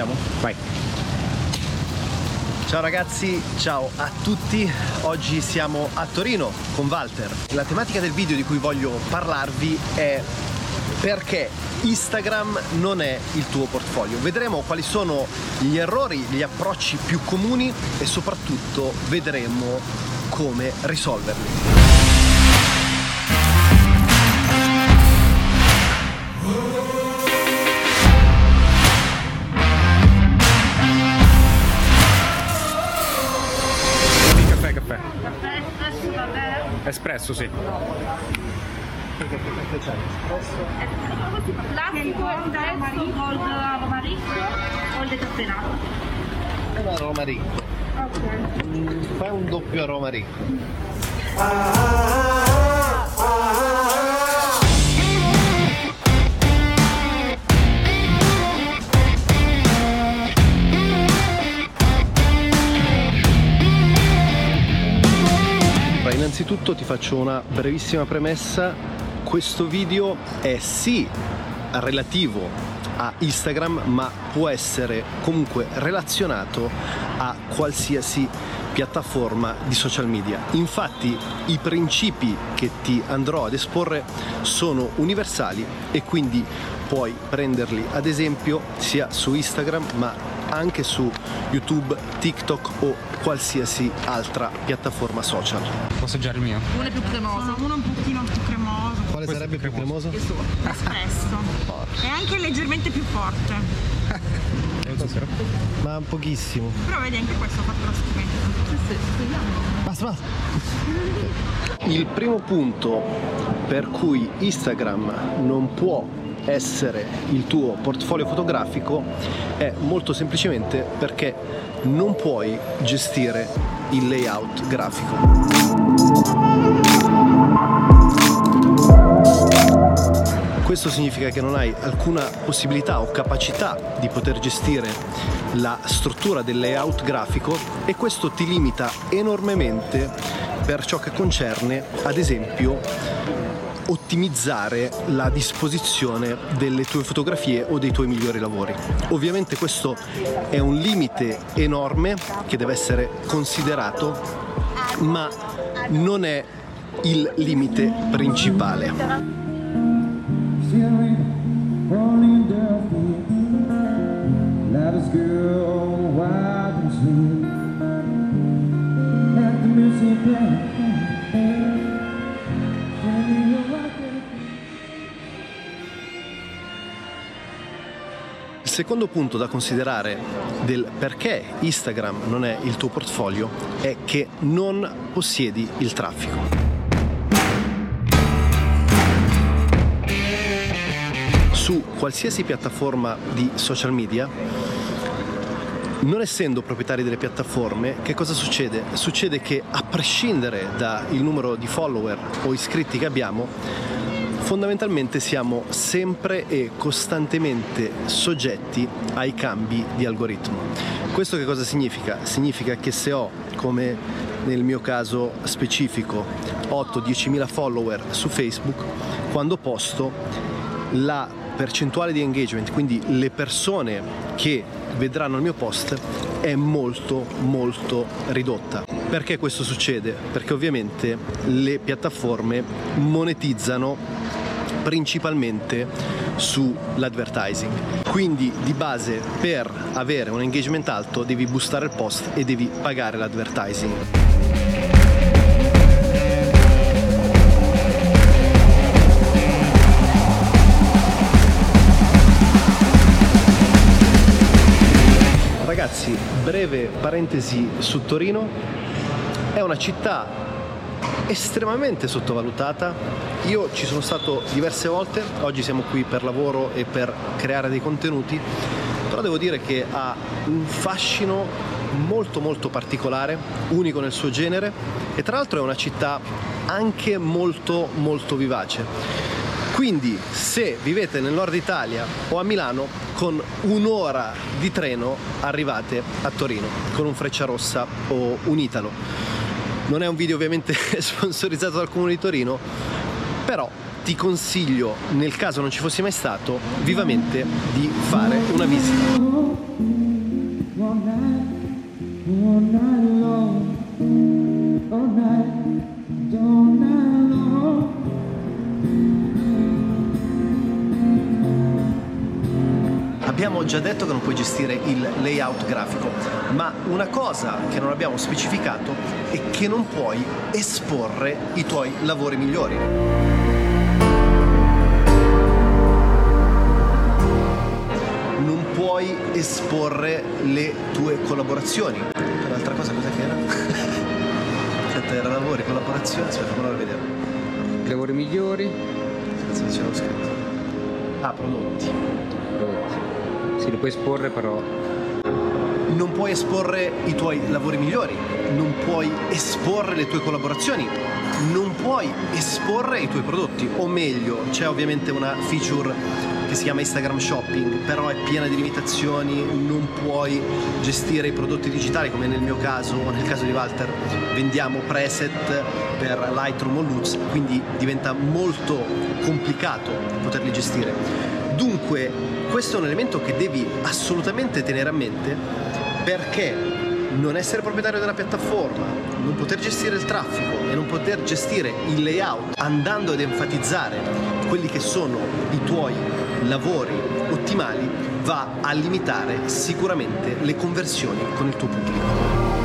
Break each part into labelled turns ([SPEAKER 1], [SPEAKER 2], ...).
[SPEAKER 1] Iniziamo?
[SPEAKER 2] Vai.
[SPEAKER 1] Ciao ragazzi, ciao a tutti. Oggi siamo a Torino con Walter. La tematica del video di cui voglio parlarvi è perché Instagram non è il tuo portfolio. Vedremo quali sono gli errori, gli approcci più comuni e soprattutto vedremo come risolverli.
[SPEAKER 3] Espresso,
[SPEAKER 2] sì.
[SPEAKER 3] Classico, espresso, gold aromaricco o il decaffeinato?
[SPEAKER 1] Un aroma ricco.
[SPEAKER 3] Ok.
[SPEAKER 1] Fai un doppio aroma ricco. Allora, innanzitutto ti faccio una brevissima premessa. Questo video è sì relativo a Instagram, ma può essere comunque relazionato a qualsiasi piattaforma di social media. Infatti i principi che ti andrò ad esporre sono universali e quindi puoi prenderli ad esempio sia su Instagram ma anche su YouTube, TikTok o qualsiasi altra piattaforma social.
[SPEAKER 2] Assaggiare il mio?
[SPEAKER 3] Uno è più cremoso.
[SPEAKER 4] uno un pochino più cremoso,
[SPEAKER 1] Quale
[SPEAKER 2] Questo
[SPEAKER 1] sarebbe
[SPEAKER 2] è
[SPEAKER 1] più cremoso?
[SPEAKER 4] espresso. E anche leggermente più forte.
[SPEAKER 1] Ma pochissimo.
[SPEAKER 4] Però vedi anche questo ha fatto la schifetta.
[SPEAKER 1] Basta, basta. Il primo punto per cui Instagram non può essere il tuo portfolio fotografico è molto semplicemente perché non puoi gestire il layout grafico. Questo significa che non hai alcuna possibilità o capacità di poter gestire la struttura del layout grafico e questo ti limita enormemente per ciò che concerne, ad esempio, ottimizzare la disposizione delle tue fotografie o dei tuoi migliori lavori. Ovviamente questo è un limite enorme che deve essere considerato, ma non è il limite principale.
[SPEAKER 5] feeling
[SPEAKER 1] Il secondo punto da considerare del perché Instagram non è il tuo portfolio è che non possiedi il traffico. Su qualsiasi piattaforma di social media, non essendo proprietari delle piattaforme, che cosa succede? Succede che a prescindere dal numero di follower o iscritti che abbiamo, fondamentalmente siamo sempre e costantemente soggetti ai cambi di algoritmo. Questo che cosa significa? Significa che se ho, come nel mio caso specifico, 8-10 mila follower su Facebook, quando posto la percentuale di engagement, quindi le persone che vedranno il mio post, è molto molto ridotta. Perché questo succede? Perché ovviamente le piattaforme monetizzano principalmente sull'advertising. Quindi di base per avere un engagement alto devi boostare il post e devi pagare l'advertising. Ragazzi, breve parentesi su Torino. È una città estremamente sottovalutata. Io ci sono stato diverse volte, oggi siamo qui per lavoro e per creare dei contenuti, però devo dire che ha un fascino molto molto particolare, unico nel suo genere e tra l'altro è una città anche molto molto vivace. Quindi se vivete nel nord Italia o a Milano, con un'ora di treno arrivate a Torino con un Frecciarossa o un Italo. Non è un video ovviamente sponsorizzato dal Comune di Torino, però ti consiglio, nel caso non ci fossi mai stato, vivamente di fare una visita. Già detto che non puoi gestire il layout grafico, ma una cosa che non abbiamo specificato è che non puoi esporre i tuoi lavori migliori. Non puoi esporre le tue collaborazioni. L'altra cosa cosa che era? Aspetta, era lavori, collaborazioni, aspetta, fammi vedere.
[SPEAKER 2] Lavori migliori.
[SPEAKER 1] Cazzo c'era scritto? Ah, prodotti.
[SPEAKER 2] prodotti. Sì, li puoi esporre però.
[SPEAKER 1] Non puoi esporre i tuoi lavori migliori, non puoi esporre le tue collaborazioni, non puoi esporre i tuoi prodotti, o meglio, c'è ovviamente una feature che si chiama Instagram Shopping, però è piena di limitazioni, non puoi gestire i prodotti digitali come nel mio caso o nel caso di Walter, vendiamo preset per Lightroom o Lutz, quindi diventa molto complicato poterli gestire. Dunque, questo è un elemento che devi assolutamente tenere a mente perché non essere proprietario della piattaforma, non poter gestire il traffico e non poter gestire il layout andando ad enfatizzare quelli che sono i tuoi lavori ottimali va a limitare sicuramente le conversioni con il tuo pubblico.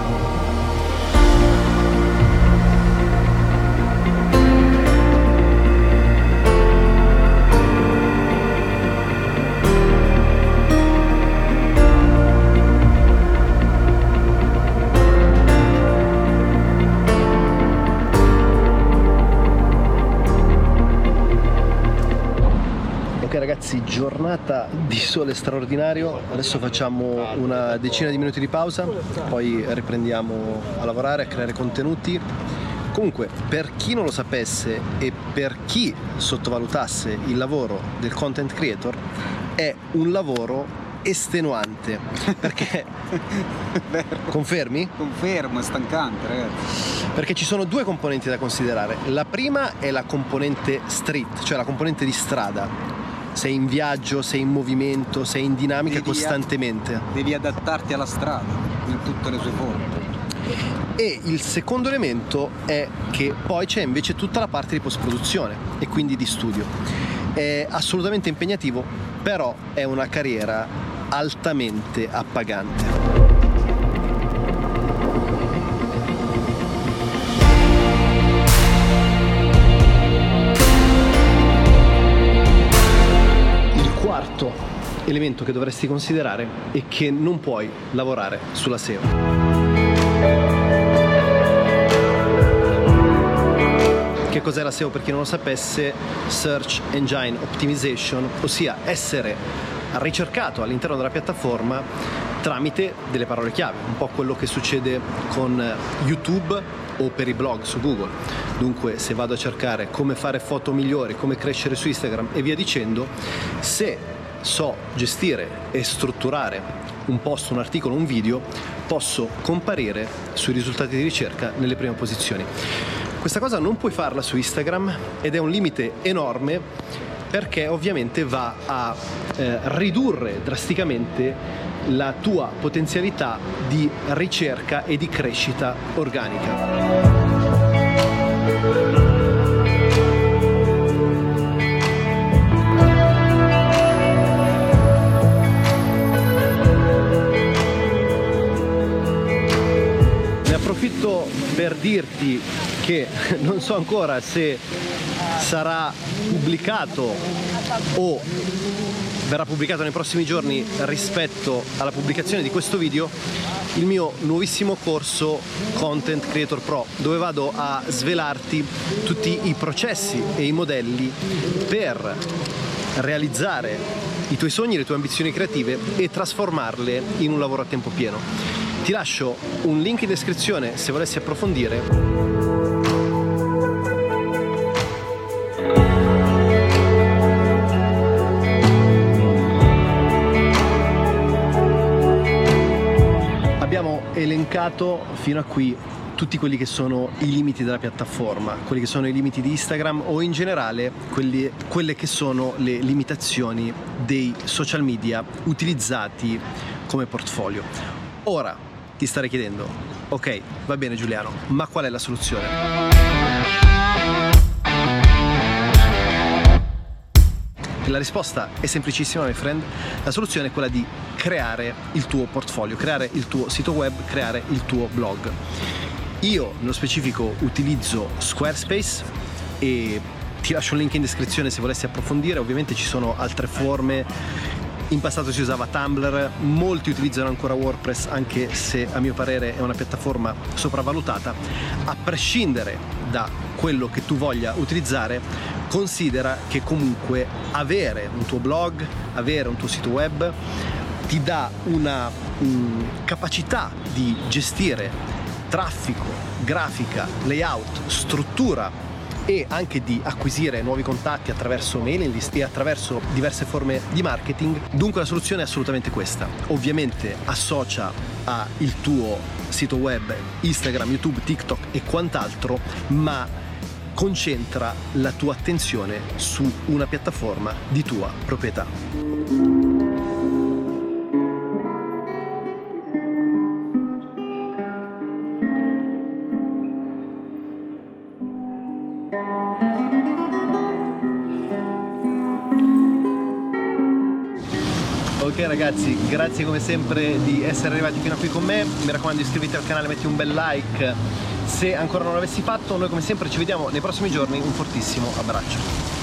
[SPEAKER 1] Giornata di sole straordinario, adesso facciamo una decina di minuti di pausa, poi riprendiamo a lavorare, a creare contenuti. Comunque, per chi non lo sapesse e per chi sottovalutasse il lavoro del content creator, è un lavoro estenuante, perché... Confermi?
[SPEAKER 6] Confermo, è stancante, ragazzi.
[SPEAKER 1] Perché ci sono due componenti da considerare. La prima è la componente street, cioè la componente di strada. Sei in viaggio, sei in movimento, sei in dinamica
[SPEAKER 6] Devi-
[SPEAKER 1] costantemente.
[SPEAKER 6] Devi adattarti alla strada in tutte le sue forme.
[SPEAKER 1] E il secondo elemento è che poi c'è invece tutta la parte di post-produzione e quindi di studio. È assolutamente impegnativo, però è una carriera altamente appagante. Elemento che dovresti considerare è che non puoi lavorare sulla SEO. Che cos'è la SEO per chi non lo sapesse? Search Engine Optimization, ossia essere ricercato all'interno della piattaforma tramite delle parole chiave, un po' quello che succede con YouTube o per i blog su Google. Dunque, se vado a cercare come fare foto migliori, come crescere su Instagram e via dicendo, se so gestire e strutturare un post, un articolo, un video, posso comparire sui risultati di ricerca nelle prime posizioni. Questa cosa non puoi farla su Instagram ed è un limite enorme perché ovviamente va a eh, ridurre drasticamente la tua potenzialità di ricerca e di crescita organica. Per dirti che non so ancora se sarà pubblicato o verrà pubblicato nei prossimi giorni rispetto alla pubblicazione di questo video il mio nuovissimo corso Content Creator Pro dove vado a svelarti tutti i processi e i modelli per realizzare i tuoi sogni, le tue ambizioni creative e trasformarle in un lavoro a tempo pieno. Ti lascio un link in descrizione se volessi approfondire. Abbiamo elencato fino a qui tutti quelli che sono i limiti della piattaforma, quelli che sono i limiti di Instagram o in generale quelli- quelle che sono le limitazioni dei social media utilizzati come portfolio. Ora ti starei chiedendo, ok, va bene Giuliano, ma qual è la soluzione? La risposta è semplicissima, my friend. La soluzione è quella di creare il tuo portfolio, creare il tuo sito web, creare il tuo blog. Io nello specifico utilizzo Squarespace e ti lascio un link in descrizione se volessi approfondire, ovviamente ci sono altre forme in passato si usava Tumblr, molti utilizzano ancora WordPress anche se a mio parere è una piattaforma sopravvalutata. A prescindere da quello che tu voglia utilizzare, considera che comunque avere un tuo blog, avere un tuo sito web ti dà una mh, capacità di gestire traffico, grafica, layout, struttura e anche di acquisire nuovi contatti attraverso mailing list e attraverso diverse forme di marketing. Dunque la soluzione è assolutamente questa. Ovviamente associa al tuo sito web, Instagram, YouTube, TikTok e quant'altro, ma concentra la tua attenzione su una piattaforma di tua proprietà. Ok ragazzi, grazie come sempre di essere arrivati fino a qui con me, mi raccomando iscriviti al canale, metti un bel like se ancora non l'avessi fatto, noi come sempre ci vediamo nei prossimi giorni, un fortissimo abbraccio.